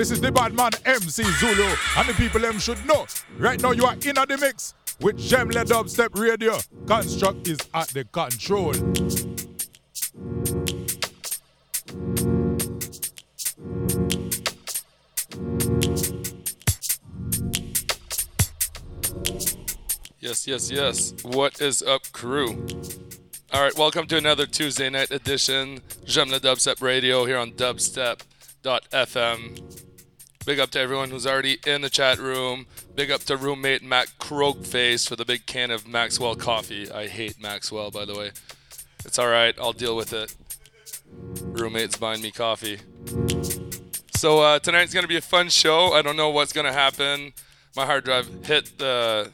This is the bad man MC Zulu, and the people them should know. Right now you are in the mix with Jemle Dubstep Radio. Construct is at the control. Yes, yes, yes. What is up, crew? All right, welcome to another Tuesday night edition, J'aime Dubstep Radio here on dubstep.fm. Big up to everyone who's already in the chat room. Big up to roommate Matt Croakface for the big can of Maxwell coffee. I hate Maxwell, by the way. It's all right, I'll deal with it. Roommates buying me coffee. So uh, tonight's gonna be a fun show. I don't know what's gonna happen. My hard drive hit the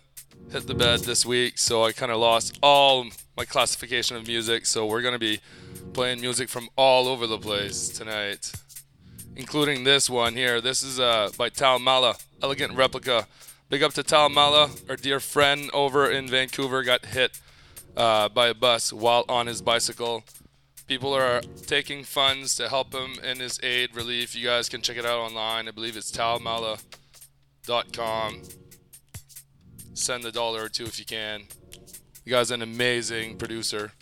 hit the bed this week, so I kind of lost all my classification of music. So we're gonna be playing music from all over the place tonight, including this one here. This is uh, by Taal Mala, Elegant Replica. Big up to Taal Mala, our dear friend over in Vancouver, got hit uh, by a bus while on his bicycle. People are taking funds to help him in his aid relief. You guys can check it out online. I believe it's taalmala.com send a dollar or two if you can. You guy's an amazing producer.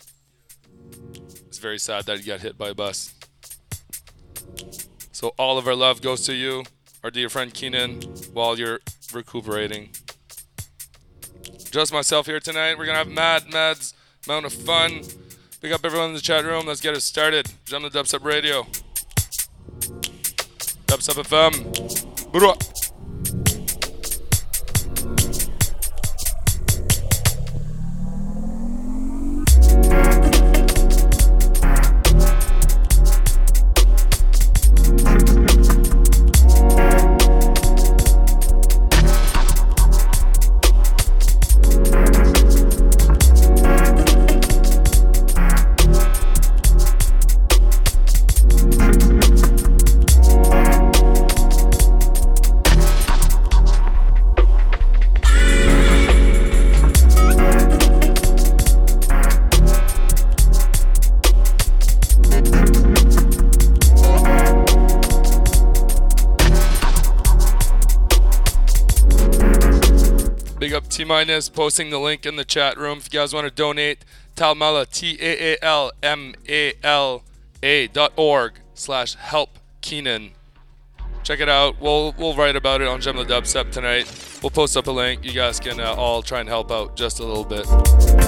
It's very sad that he got hit by a bus. So all of our love goes to you, our dear friend Keenan, while you're recuperating. Just myself here tonight. We're gonna have mad, mad amount of fun. Pick up everyone in the chat room. Let's get it started. Jump the Dubstep Radio. Dubstep FM. Burua. Big T minus posting the link in the chat room if you guys want to donate. Taalmala T A A L M A L A dot org slash help Keenan. Check it out. We'll we'll write about it on Gem the Dubstep tonight. We'll post up a link. You guys can uh, all try and help out just a little bit.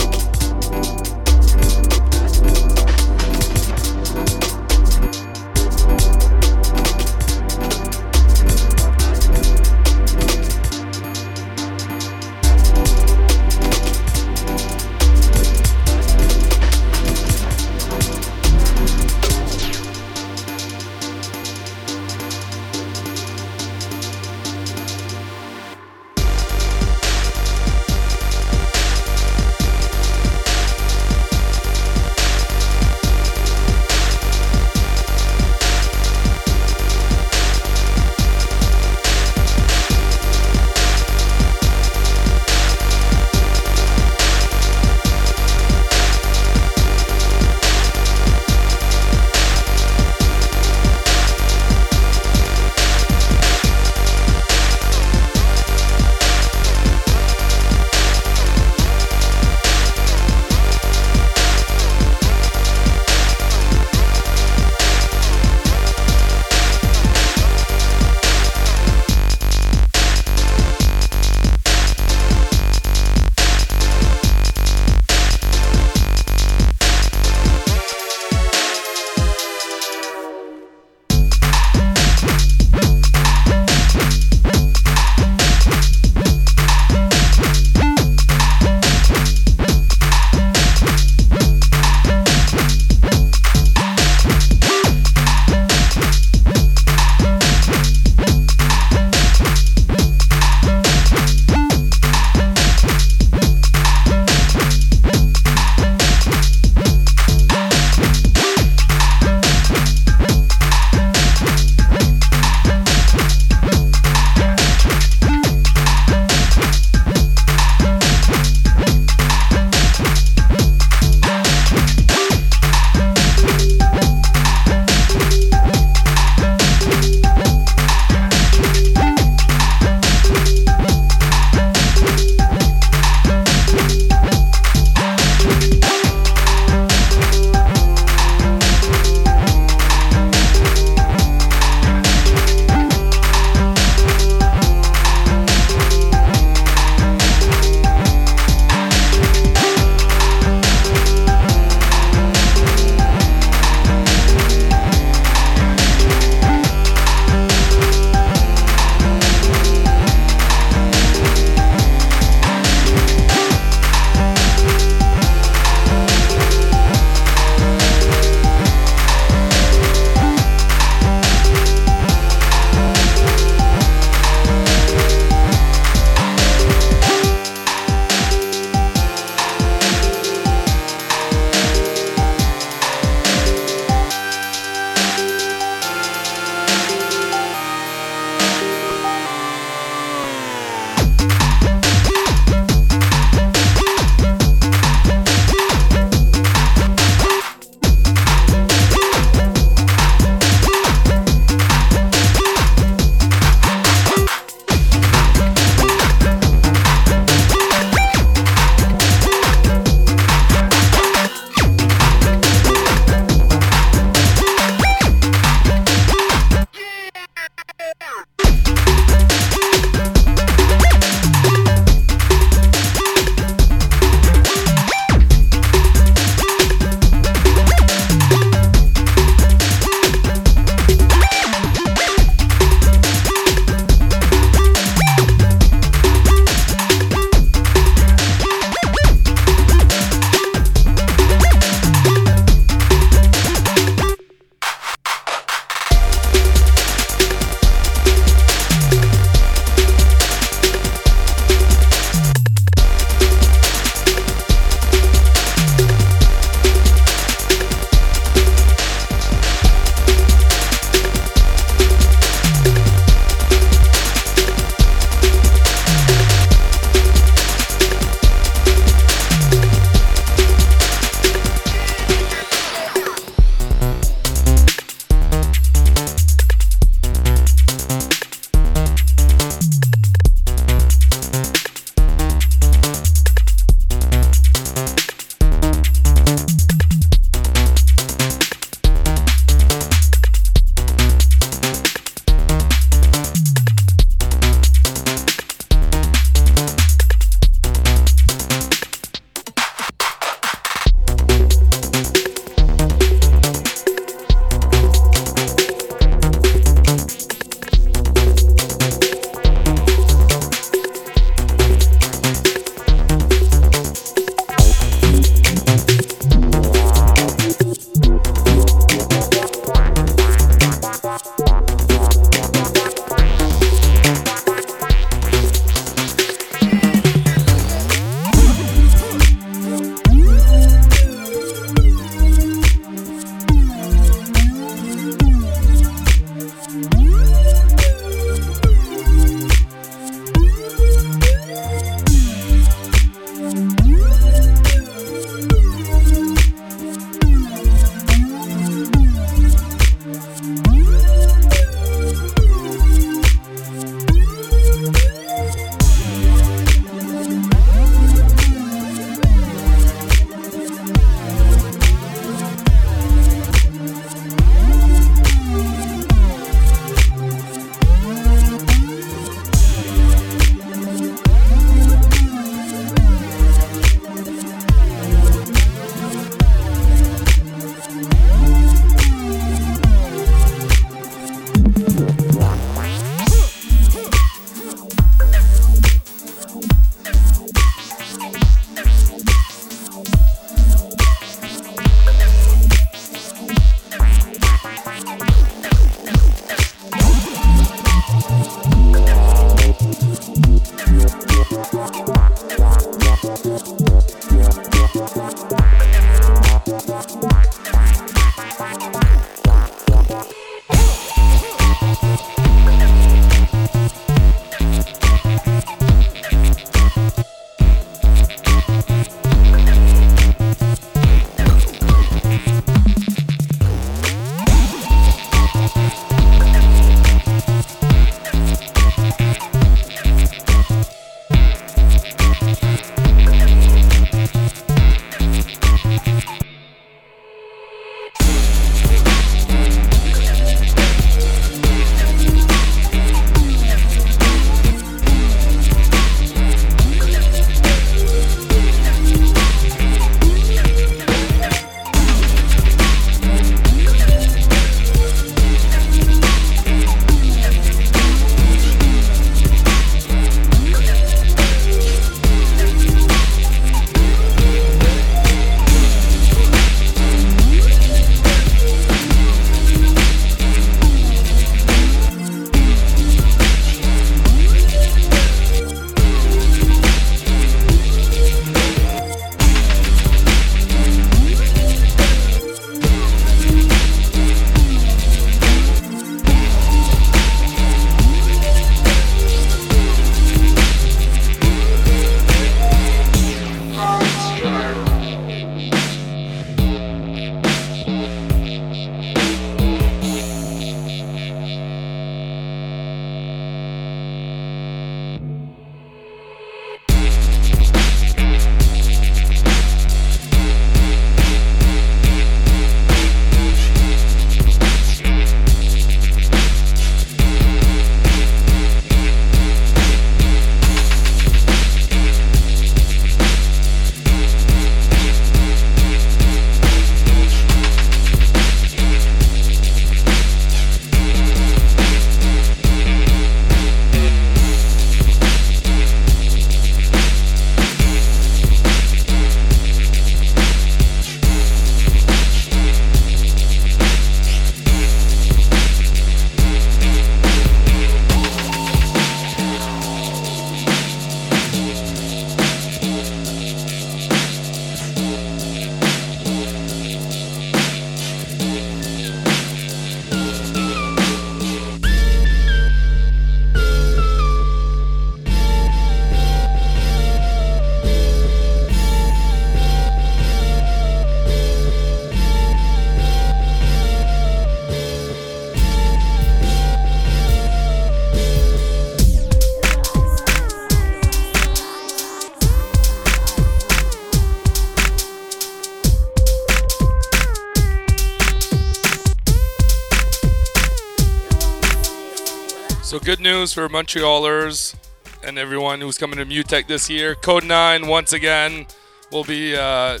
News for Montrealers and everyone who's coming to MUTEK this year. Kode9 once again will be uh,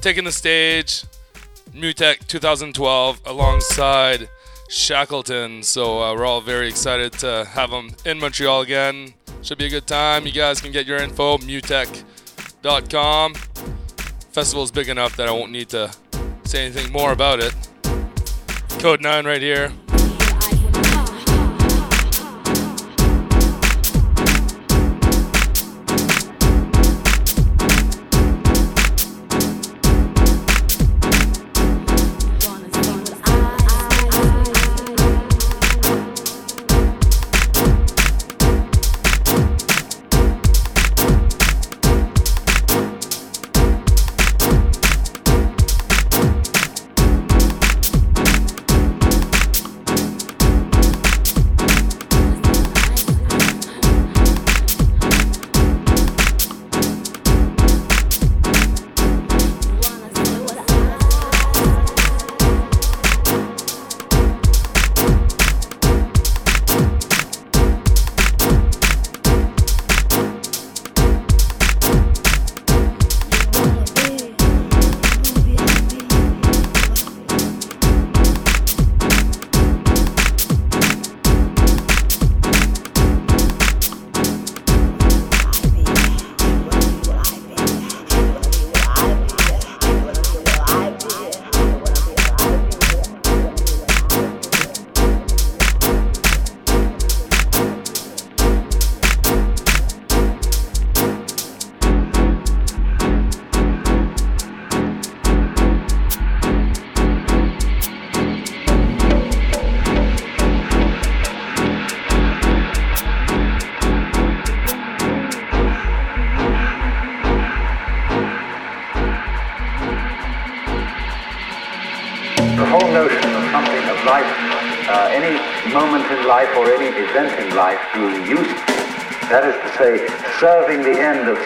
taking the stage. MUTEK 2012 alongside Shackleton. So uh, we're all very excited to have them in Montreal again. Should be a good time. You guys can get your info mutek.com. Festival's big enough that I won't need to say anything more about it. Kode9 right here.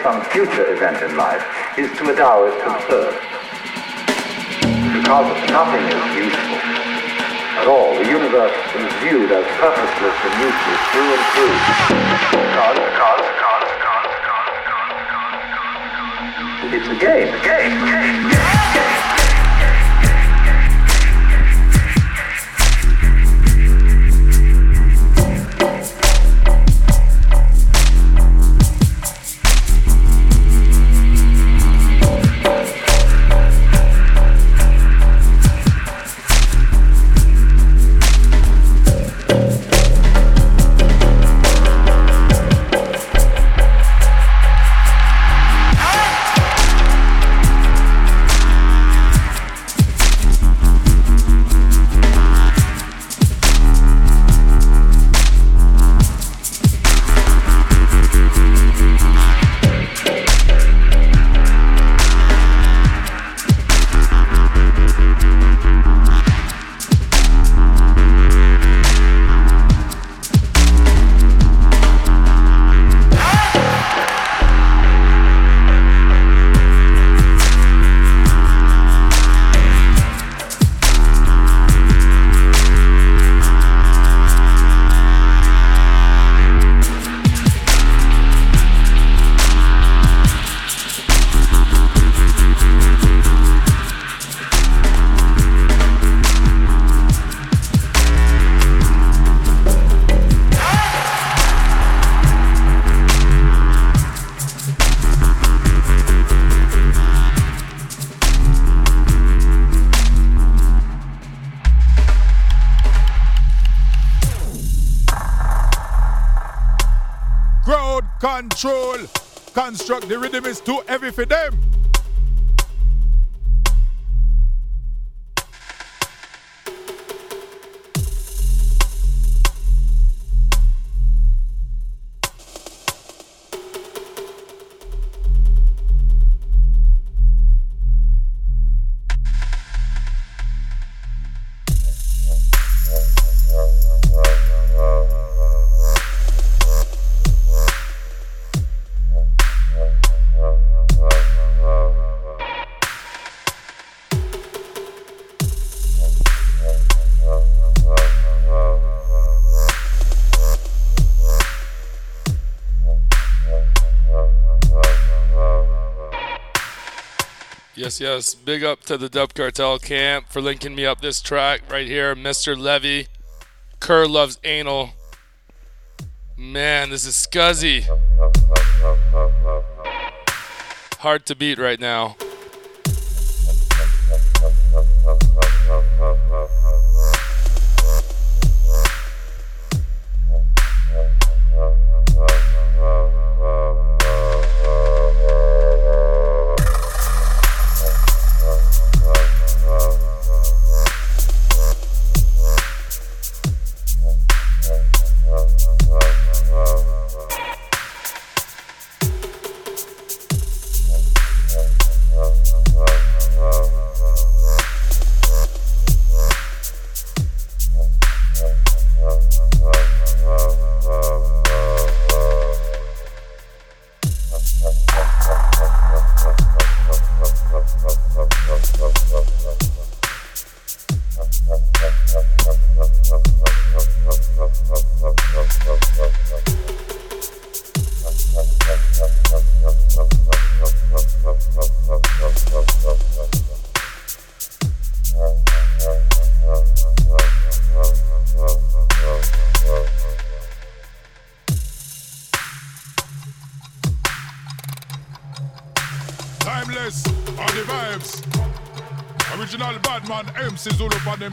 Some future event in life is to a Taoist absurd. Because nothing is useful at all. The universe is viewed as purposeless and useless through and through. Because, because, because, because, because, because, it's a game, a game, game. Control. Construct the rhythm is too heavy for yes, yes. Big up to the Dub Cartel camp for linking me up this track right here, Mr. Levy. Kerr loves anal. Man, this is scuzzy. Hard to beat right now.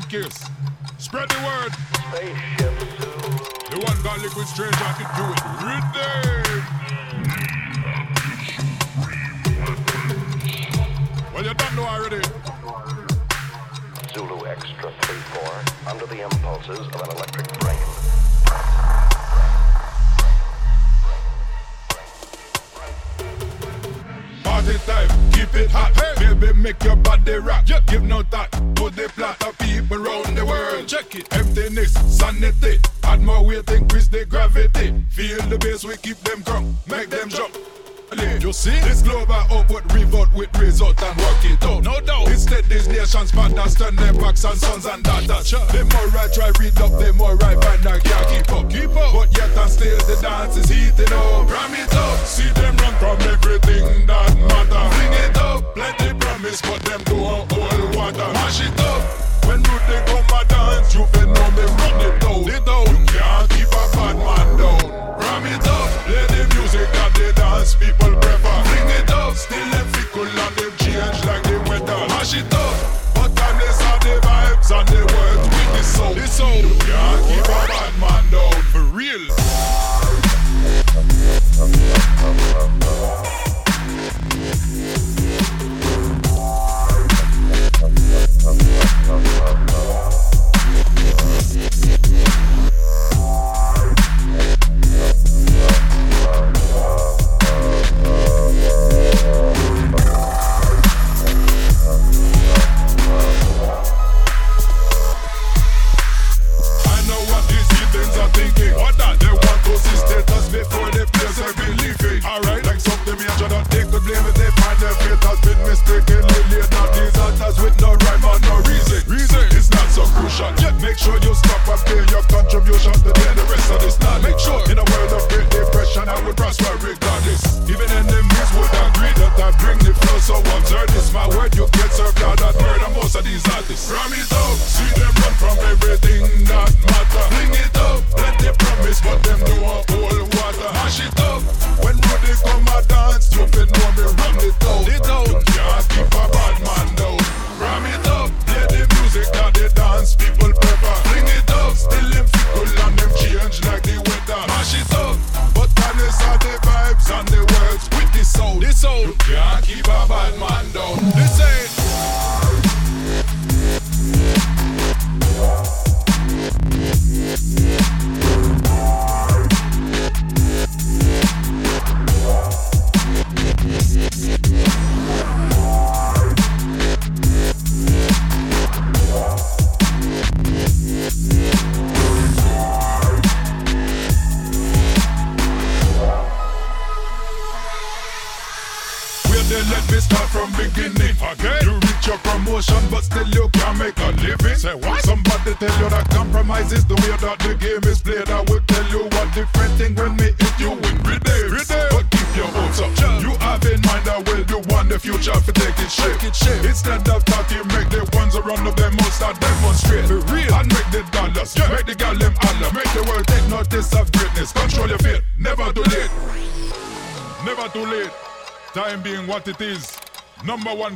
kiss. Spread the word. Spaceship The one God liquid stranger I do it.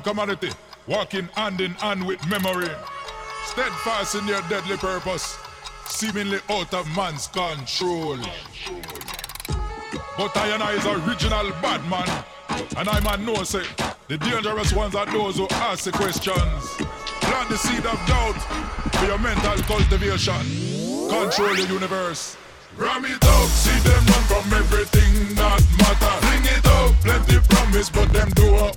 commodity, walking hand in hand with memory. Steadfast in your deadly purpose, seemingly out of man's control. But I and I is original bad man, and I man know say, the dangerous ones are those who ask the questions. Plant the seed of doubt for your mental cultivation. Control the universe. Ram it out, see them run from everything that matter. Bring it out, plenty promise, but them do a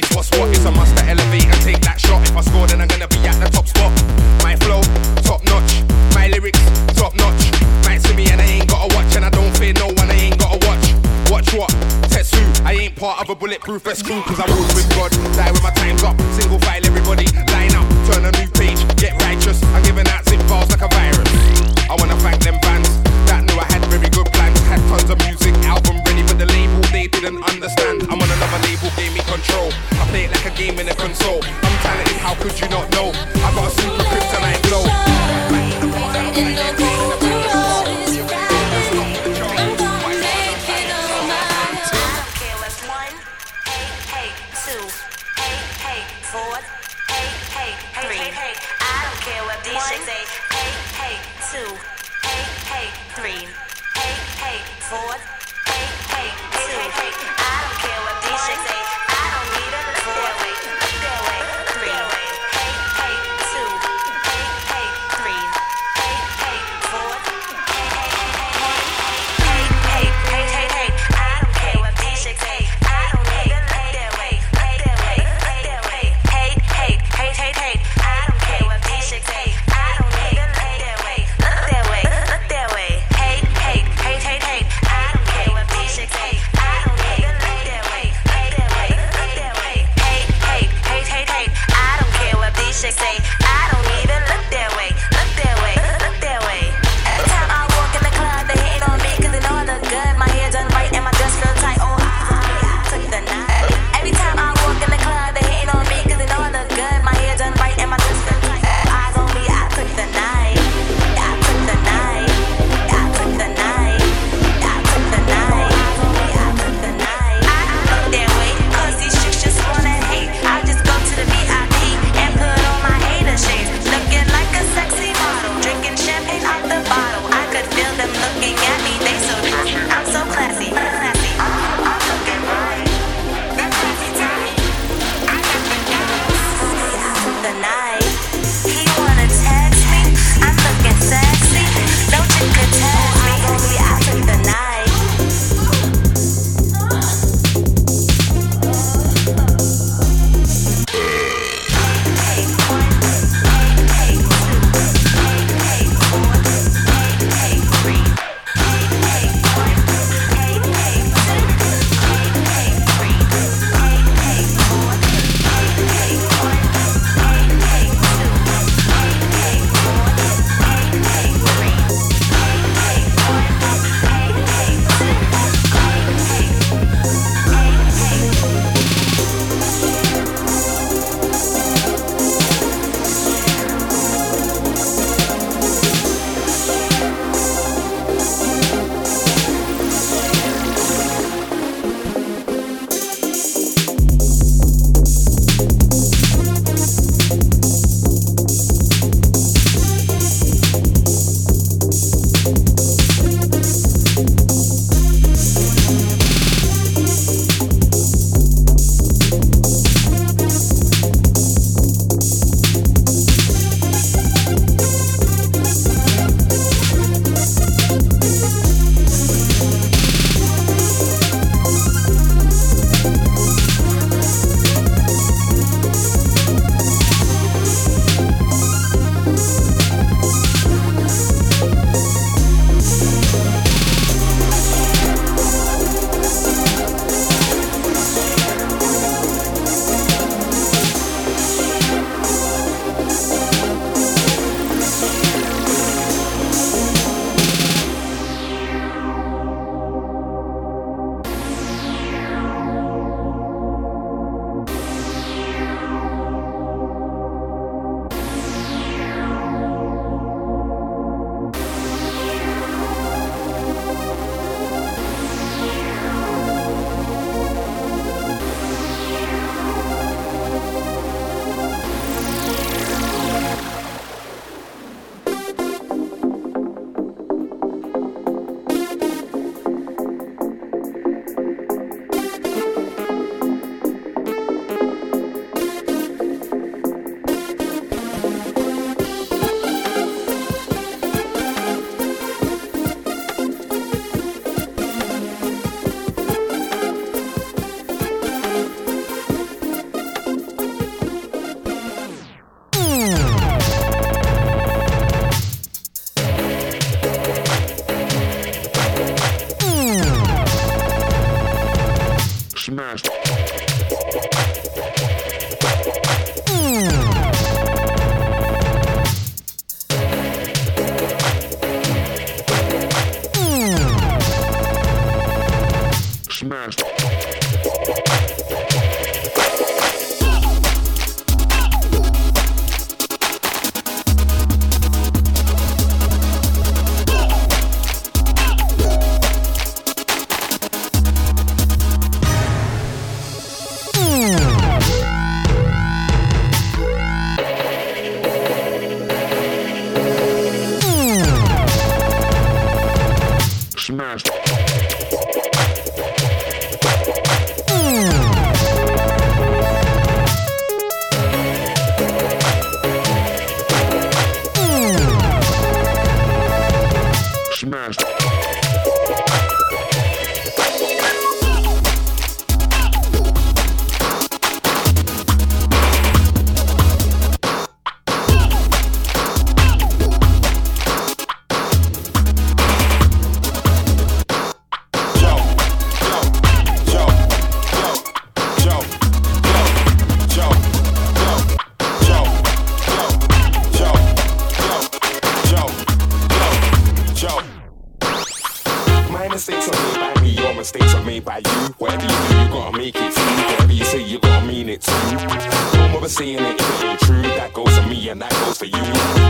bitch, what's what? Is a must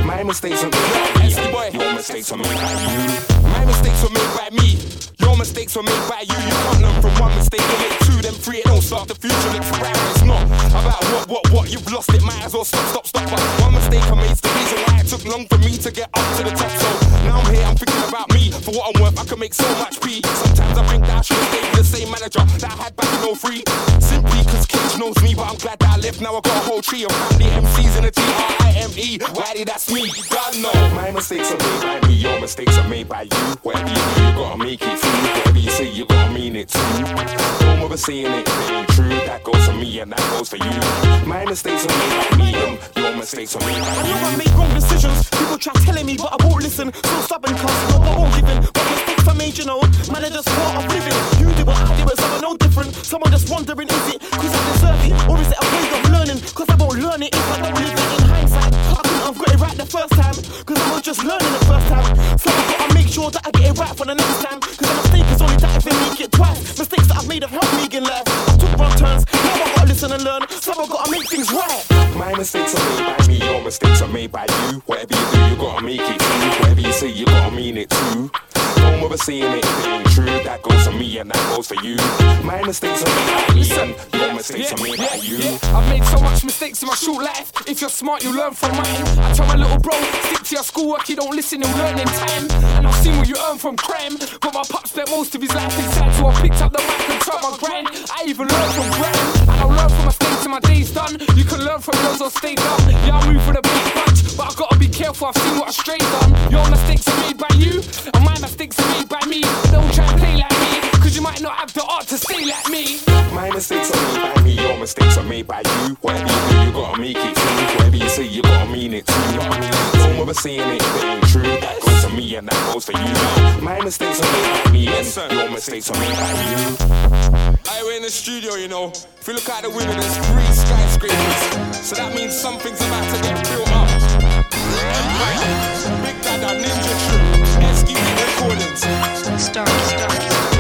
My mistakes are made by me. Your mistakes are made by you. My mistakes are made by me. Your mistakes were made by you. You can't learn from one mistake and make two, then three. It don't start the future. It's around. It's not about what, what, what. You've lost it. Might as well stop, stop, stop. But one mistake I made's the reason why it took long for me to get up to the top. So now I'm here. I'm thinking about me. For what I'm worth, I can make so much p. Sometimes I think that I should stay with the same manager that I had back in 03. Simply because Cage knows me, but I'm glad that I left. Now I got a whole tree of family MCs in a TRI. M-E, Ratty, that's me, you gotta know. My mistakes are made by me, your mistakes are made by you. Whether you, you gotta make it through BBC, you gon' mean it too. Don't ever seeing it, it ain't true. That goes for me and that goes for you. My mistakes are made by me, them. Your mistakes are made by you. I know I make wrong decisions. People try telling me, but I won't listen. So stubborn, cause no, I won't give in. But mistakes I made, you know, man, they're just part of living. You do what I do, but some no different. Someone just wondering, is it cause I deserve it? Or is it a way of learning? Cause I won't learn it if I don't live it in hindsight. I couldn't have got it right the first time. Cause I was just learning the first time. So I gotta make sure that I get it right for the next time. Cause the mistake is only I've twice. Mistakes that I've made have helped me get life. Took wrong turns, now I gotta listen and learn. Somehow gotta make things right. My mistakes are made by me, your mistakes are made by you. Whatever you do, you gotta make it true. Whatever you say, you gotta mean it too. Don't bother saying it if it ain't true. That goes for me and that goes for you. My mistakes are made by me, Listen, your mistakes yeah, are made yeah, by you. Yeah. I've made so much mistakes in my short life. If you're smart, you learn from mine. I tell my little bro, stick to your schoolwork, you don't listen, and learn in time. And I've seen what you earn from crime, but my pops spent most of his life is so I picked up the mic and took my grind. I even learned from Grant. I learned from my mistakes and my days done. You can learn from yours or stay dumb. Yeah, I move with a big bunch, but I gotta be careful. I've seen what I strayed on. Your mistakes are made by you, and my mistakes are made by me. Don't try and play like me. Cause you might not have the art to stay like me. My mistakes are made by me, your mistakes are made by you. Whatever you do, you gotta make it true. Whatever you say, you gotta mean it too. You know what I mean? Don't ever saying it if it ain't true. That goes to me and that goes for you. My mistakes are made by me, and your mistakes are made by you. I were in the studio, you know. If you look out the window, there's three skyscrapers. So that means something's about to get built up. Big Dada, Ninja Trip, SQB Recordings. Star, star.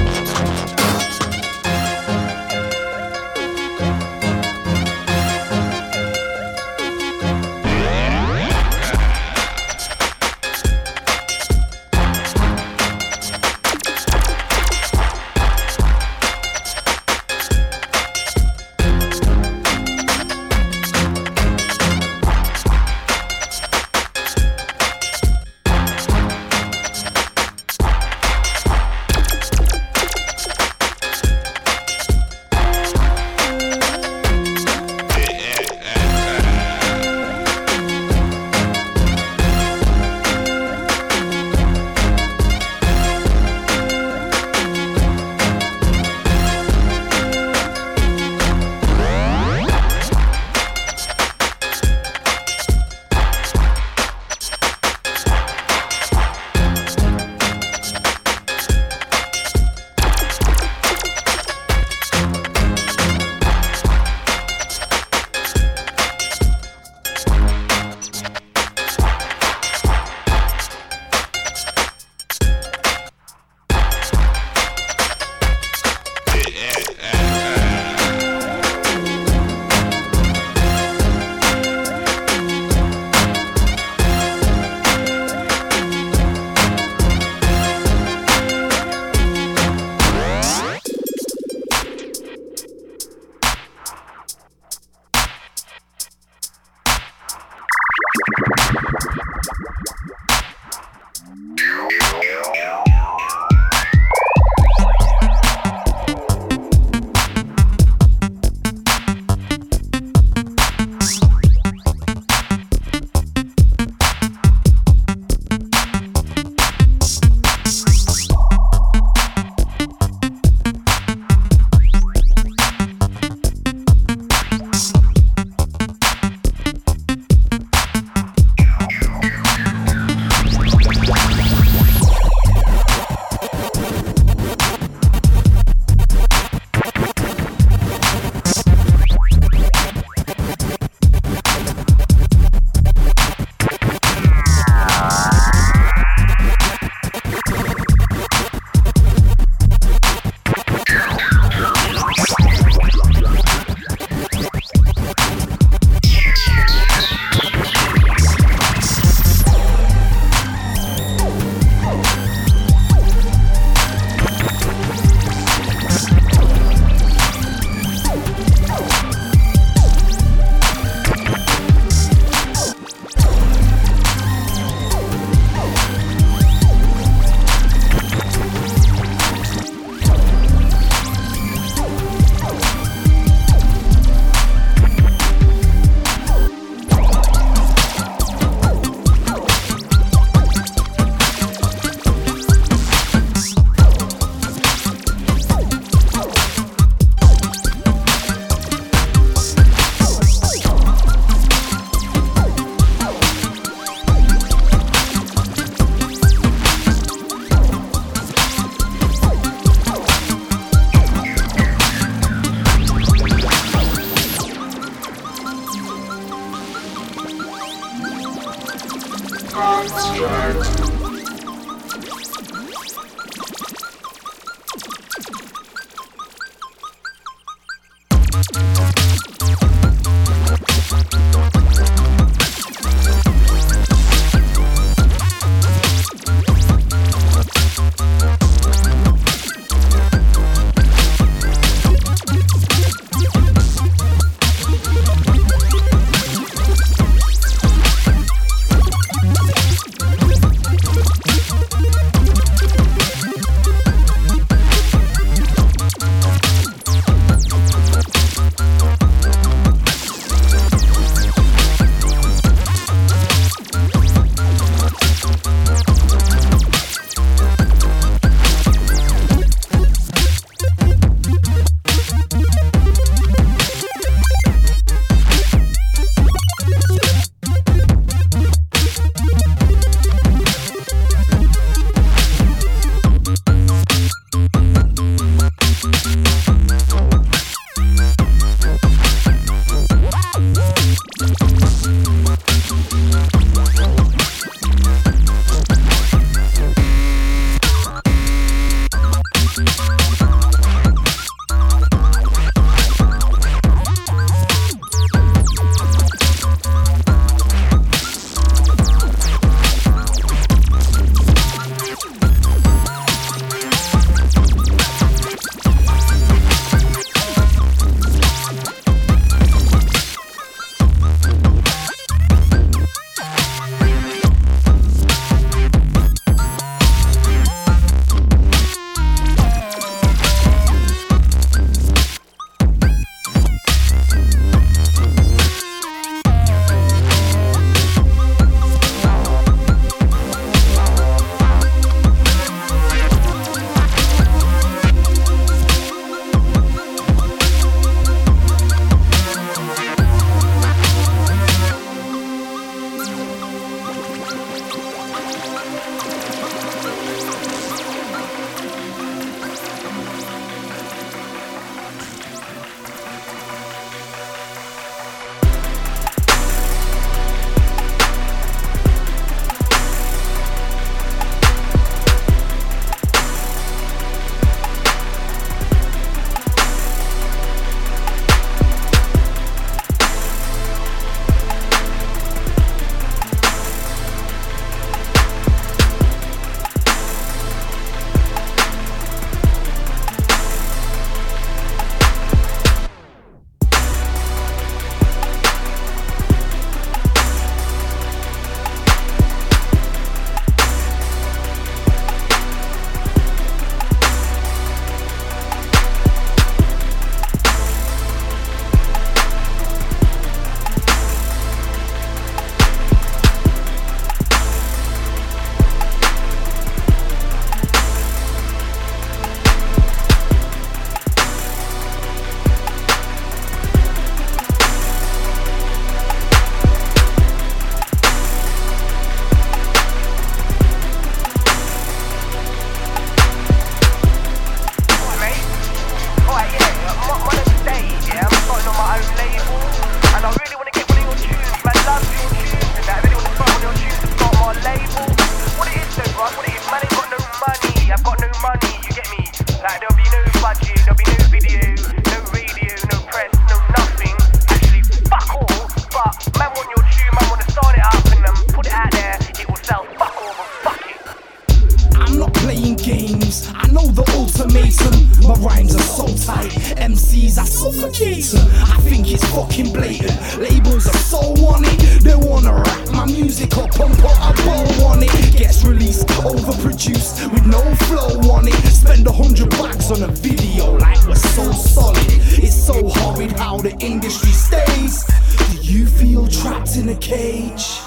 flow on it. Spend a hundred bucks on a video like we're so solid. It's so horrid how the industry stays. Do you feel trapped in a cage?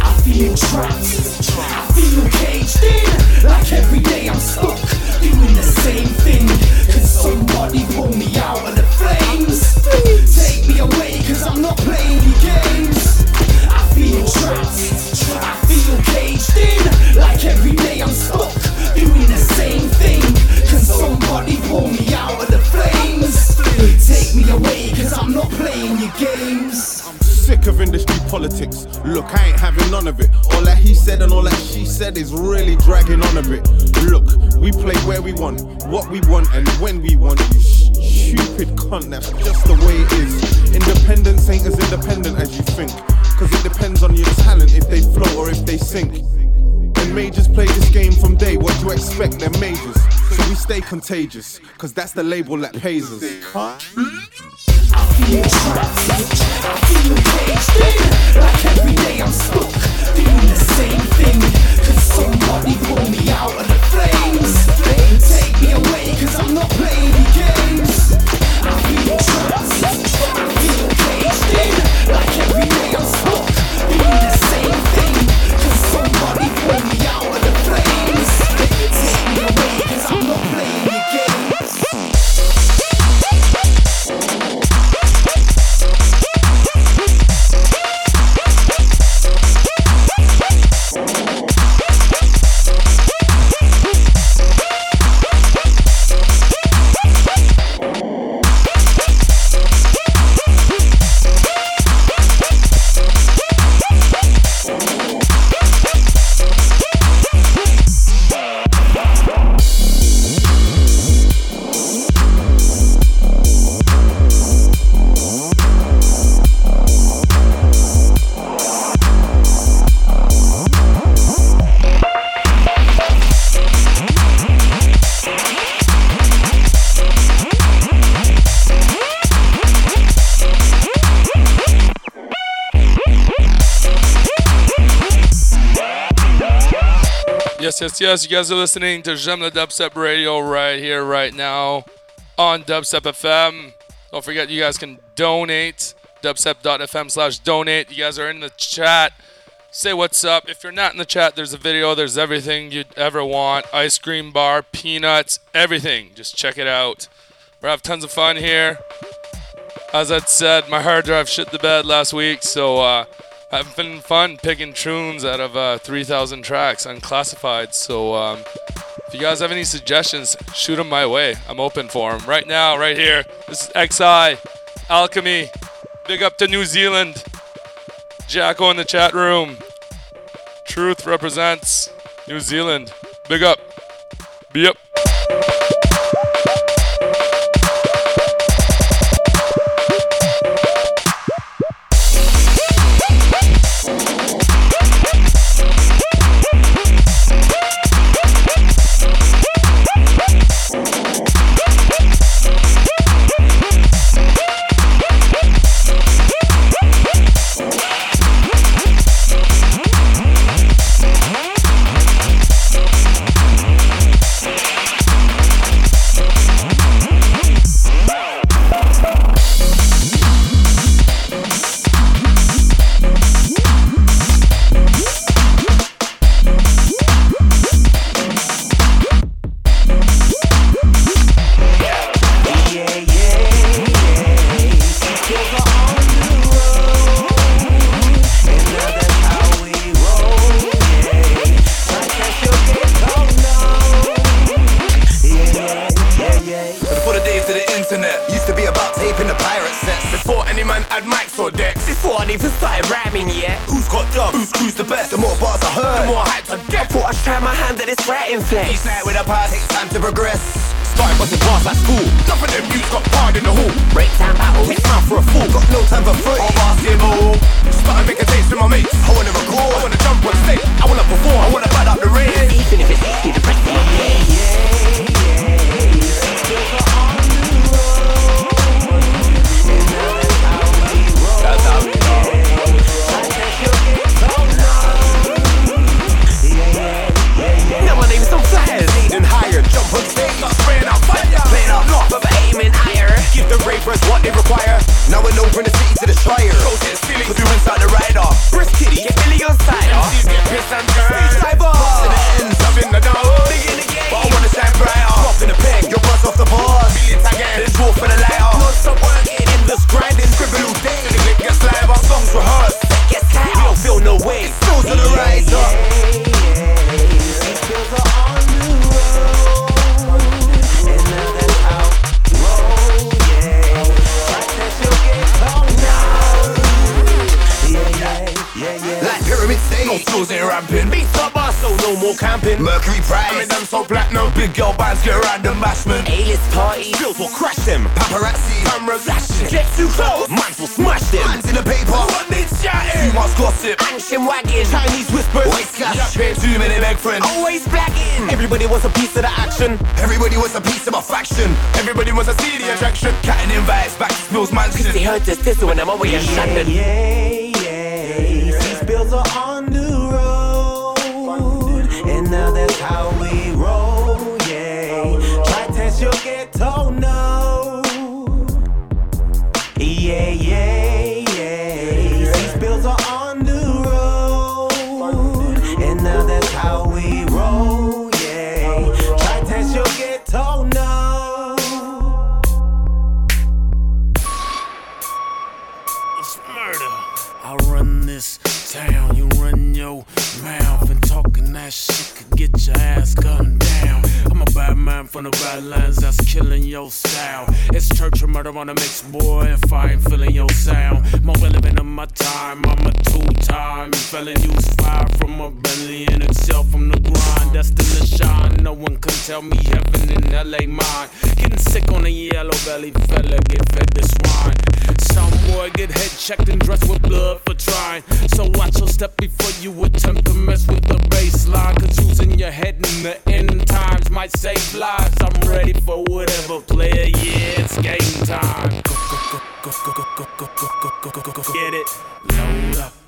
I feel trapped. I on a. Look, we play where we want, what we want, and when we want. You stupid cunt, that's just the way it is. Independence ain't as independent as you think. Cause it depends on your talent if they float or if they sink. And majors play this game from day, what you expect, they're majors. So we stay contagious, cause that's the label that pays us. feel trapped, I feel caged in Like every day I'm stuck, the same thing Could somebody pull me out of the flames? Take me away, cause I'm not playing games I feel trapped, Yes, yes, yes. You guys are listening to le Dubstep Radio right here, right now on Dubstep FM. Don't forget, you guys can donate. Dubstep.fm slash donate. You guys are in the chat. Say what's up. If you're not in the chat, there's a video. There's everything you'd ever want ice cream bar, peanuts, everything. Just check it out. We're having tons of fun here. As I said, my hard drive shit the bed last week, so uh, having been fun picking tunes out of uh, 3,000 tracks unclassified. So um, if you guys have any suggestions, shoot them my way. I'm open for them. Right now, right here, this is XI, Alchemy. Big up to New Zealand. Jacko in the chat room. Truth represents New Zealand. Big up. Be up. It's church or murder on a mix, boy. If I ain't feeling your sound, more relevant in my time. I'm a two-time felon, use fire from a belly and excel from the grind. Destined to shine, no one can tell me heaven in LA mine. Sick on a yellow belly fella, get fed the swine. Some boy get head checked and dressed with blood for trying. So watch your step before you attempt to mess with the baseline. Cause using your head in the end times might save lives. I'm ready for whatever player, yeah, it's game time. Get it? Load up.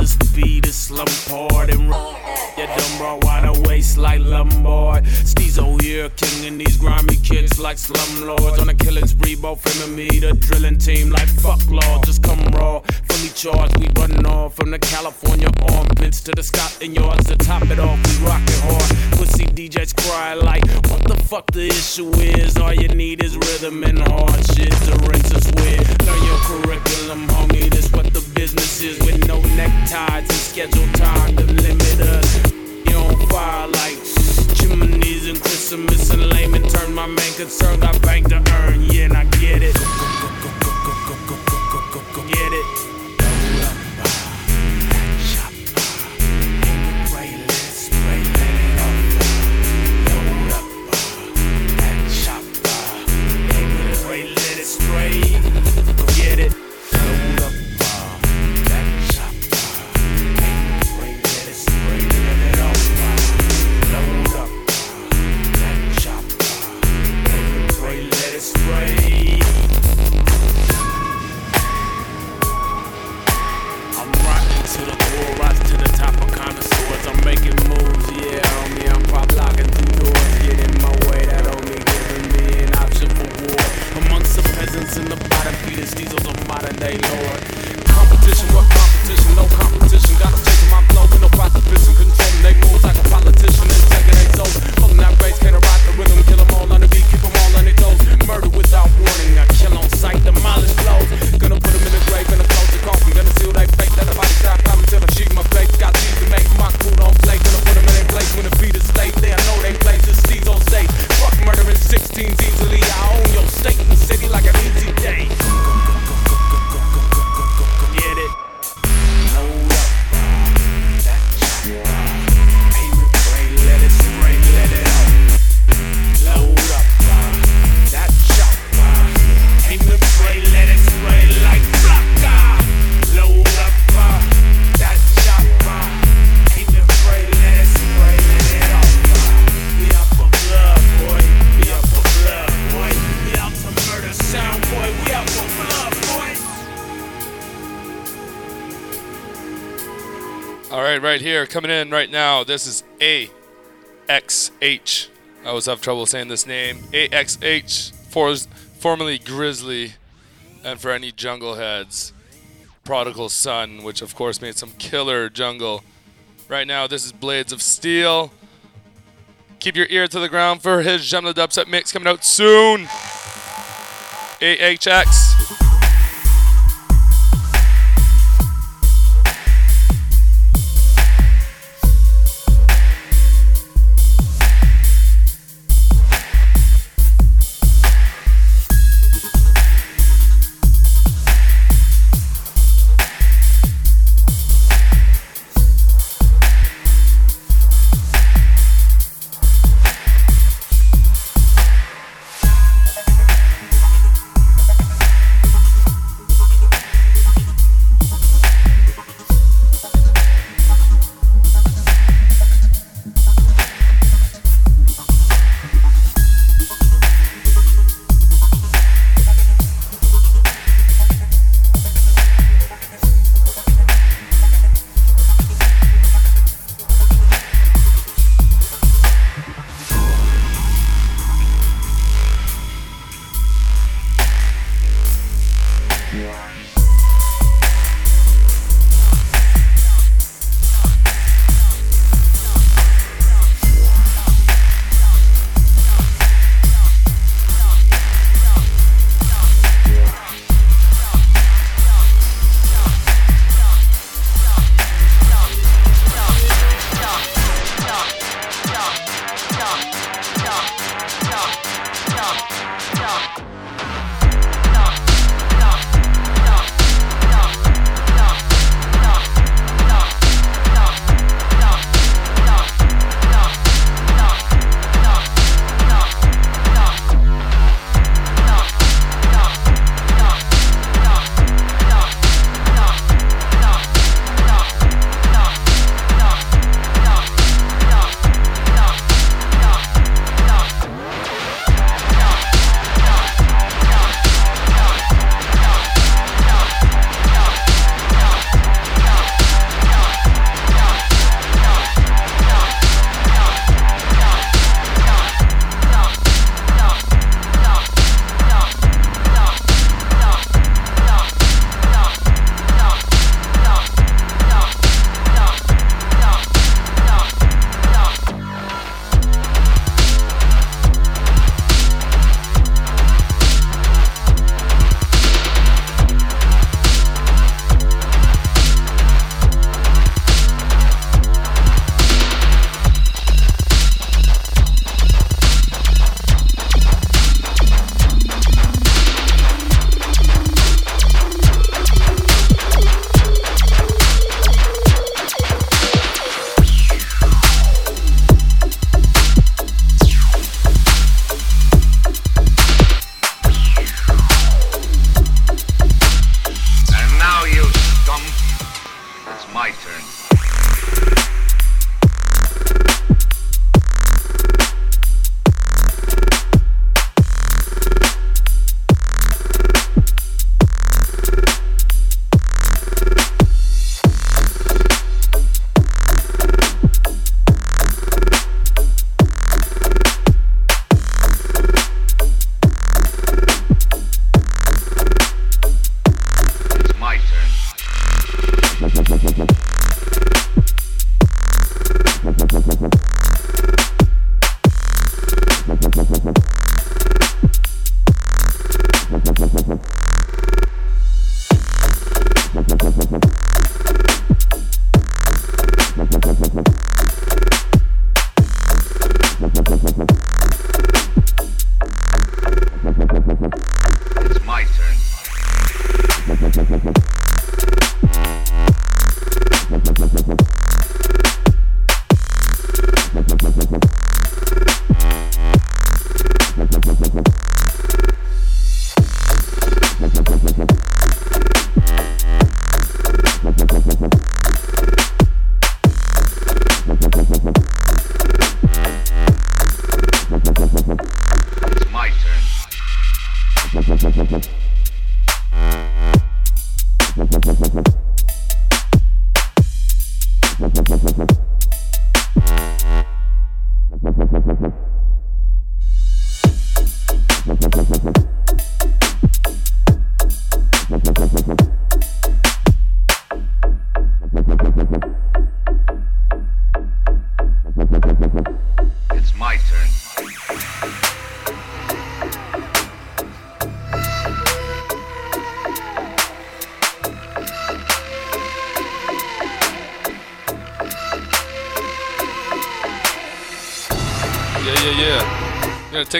places this the slum hard and r- yeah, dumb bro wide awake like Lombard. Steezo here, king in these grimy kids like slumlords on a killing spree, both me, the drilling team like fuck law. Just come raw, fully charged, we running off from the California armpits to the Scotland yards to top it off. We rockin' hard. Pussy DJs cry like, what the fuck the issue is? All you need is rhythm and hard shit to rinse us swear. Learn your curriculum, homie. This what the business is with no neckties and scheduled time to limit us. You on fire like chimneys and Christmas and layman turn my main concern. Got bank to earn, yeah, and I get it. Get it. Coming in right now. This is AXH. I always have trouble saying this name. AXH, for, formerly Grizzly, and for any jungle heads, Prodigal Son, which of course made some killer jungle. Right now, this is Blades of Steel. Keep your ear to the ground for his Gemla Dubstep mix coming out soon. AHX.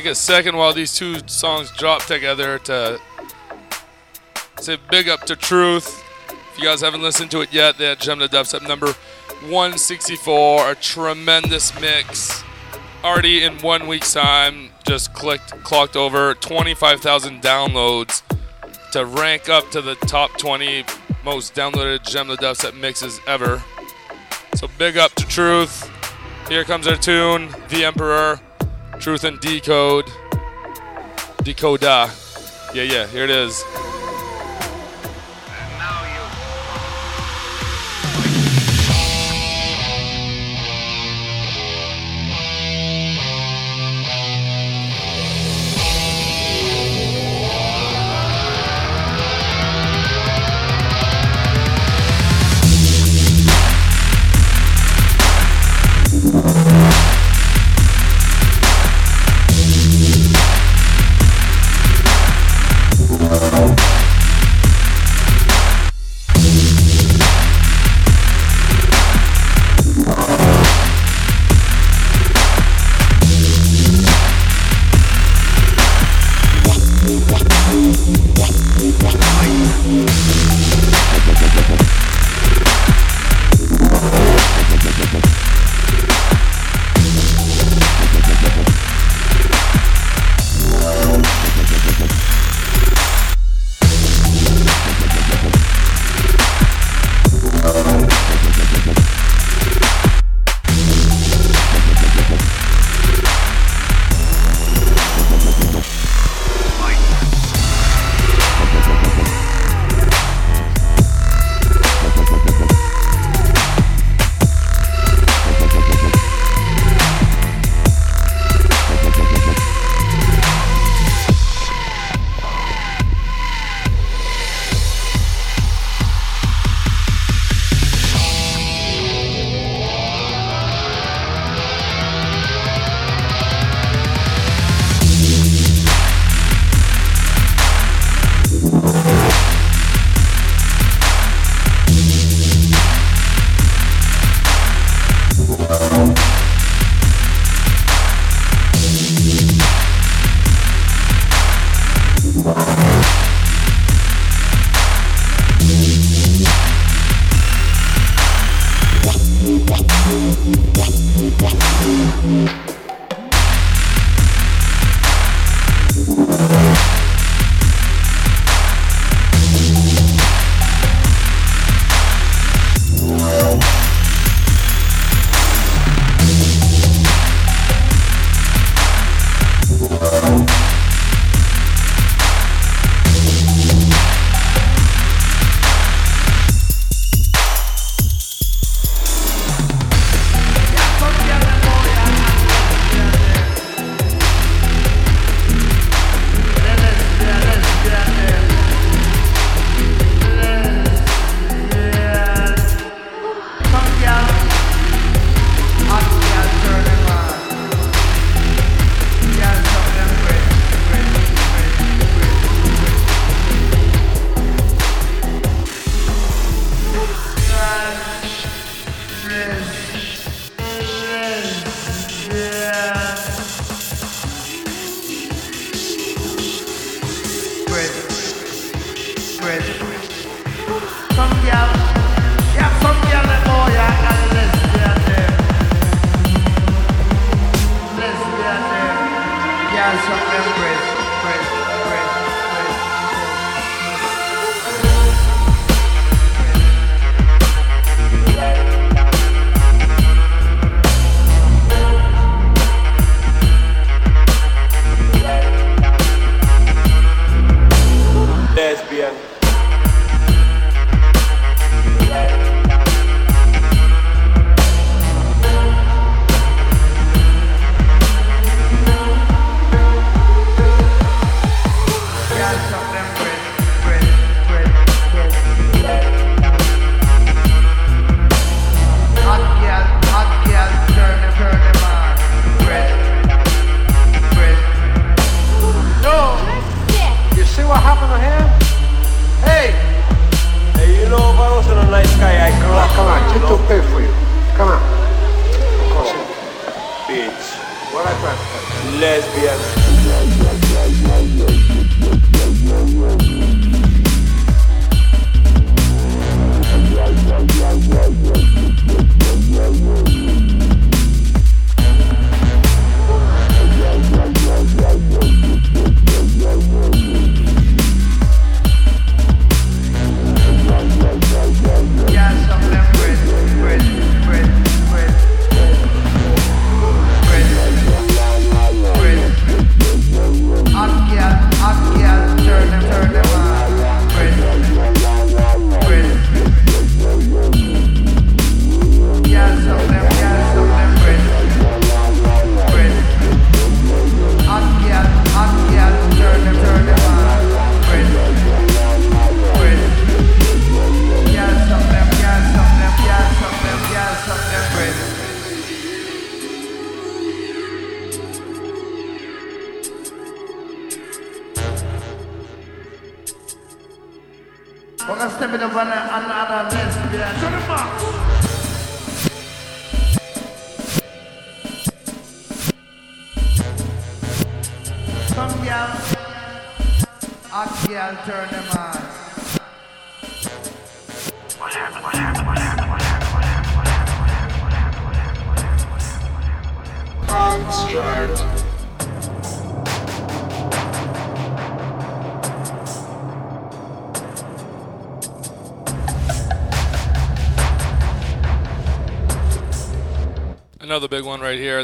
Take a second while these two songs drop together to say big up to Truth. If you guys haven't listened to it yet, they had Gem the Dubstep number 164, a tremendous mix. Already in one week's time, just clicked, clocked over 25,000 downloads to rank up to the top 20 most downloaded Gem the Dubstep mixes ever. So big up to Truth. Here comes our tune, The Emperor, Truth and Decode. Decoda. Yeah, yeah, here it is.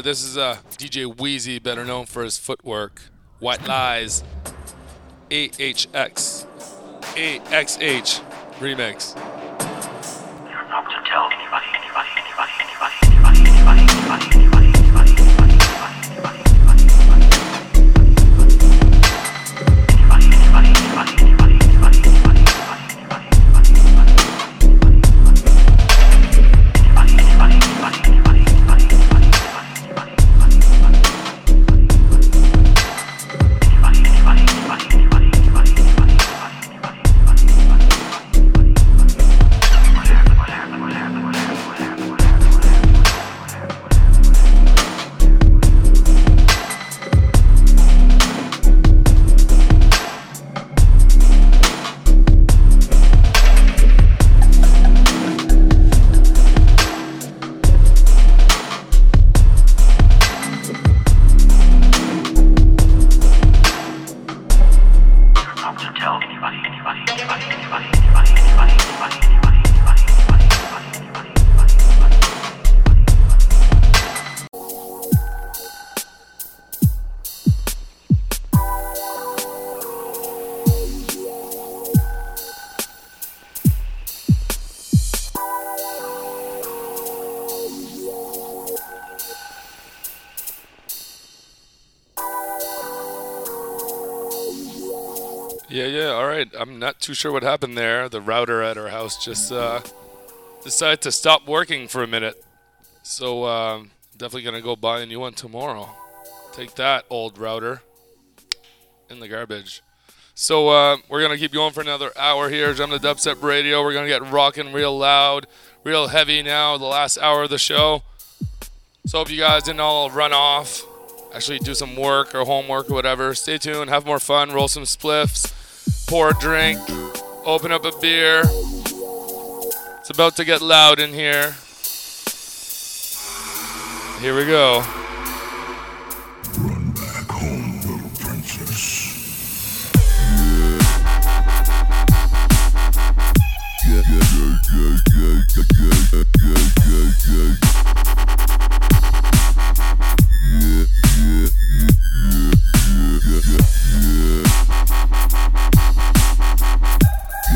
This is uh, DJ Wheezy, better known for his footwork. White Lies. AHX. AXH remix. Yeah, yeah, all right. I'm not too sure what happened there. The router at our house just uh, decided to stop working for a minute. So, um, definitely to go buy a new one tomorrow. Take that, old router. In the garbage. So, uh, we're to keep going for another hour here. Jump to Dubstep Radio. We're to get rocking real loud, real heavy now, the last hour of the show. So, hope you guys didn't all run off actually do some work or homework or whatever. Stay tuned, have more fun, roll some spliffs, pour a drink, open up a beer. It's about to get loud in here. Here we go.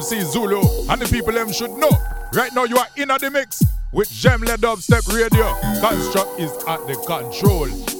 MC Zulu, and the people them should know. Right now you are in the mix with Gemle Dubstep Radio. Construct is at the control.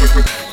Thank you.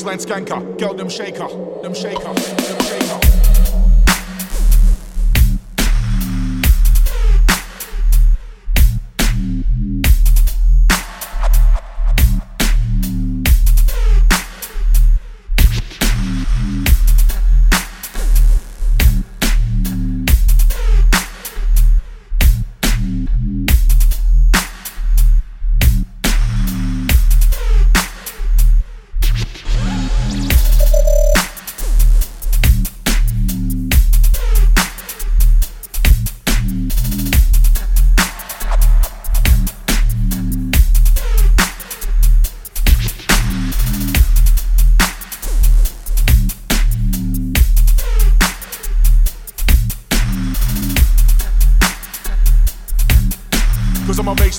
Baseline skanker. Girl, them shaker. Them shaker.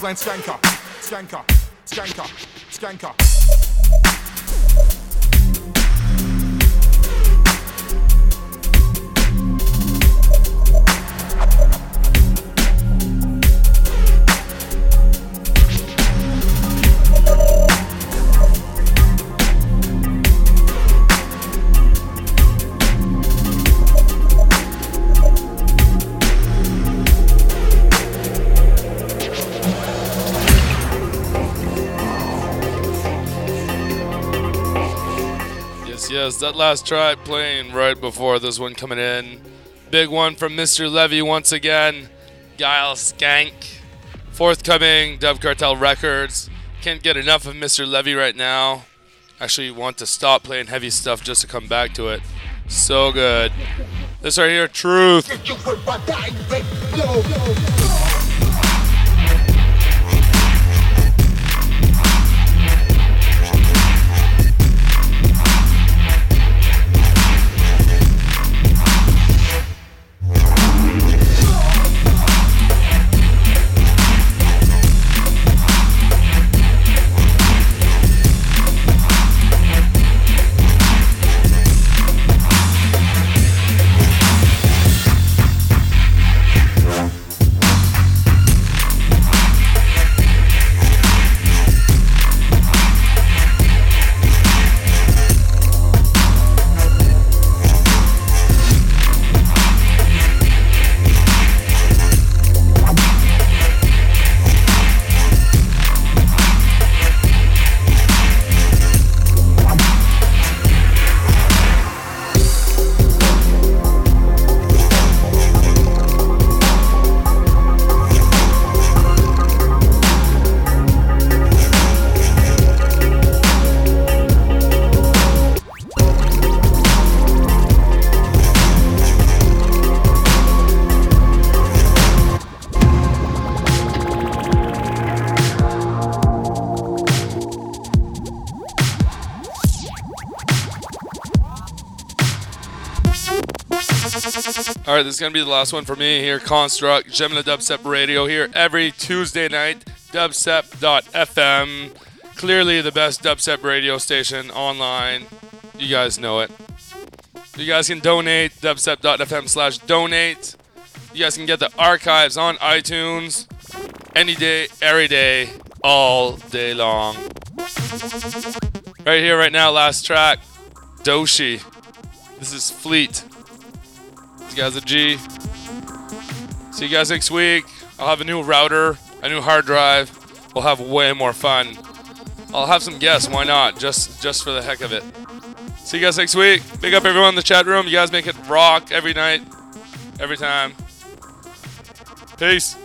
Baseline skanker, skanker, skanker, skanker. Yes, that last track playing right before this one coming in. Big one from Mr. Levy once again. Guile Skank. Forthcoming Dub Cartel Records. Can't get enough of Mr. Levy right now. Actually, want to stop playing heavy stuff just to come back to it. So good. This right here, Truth. Right, this is going to be the last one for me here. Construct, Gemini Dubstep Radio here every Tuesday night. Dubstep.fm. Clearly the best dubstep radio station online. You guys know it. You guys can donate. Dubstep.fm slash donate. You guys can get the archives on iTunes any day, every day, all day long. Right here, right now, last track Doshi. This is Fleet. Guys a G. See you guys next week. I'll have a new router, a new hard drive. We'll have way more fun. I'll have some guests. Why not? Just just for the heck of it. See you guys next week. Big up everyone in the chat room. You guys make it rock every night, every time. Peace.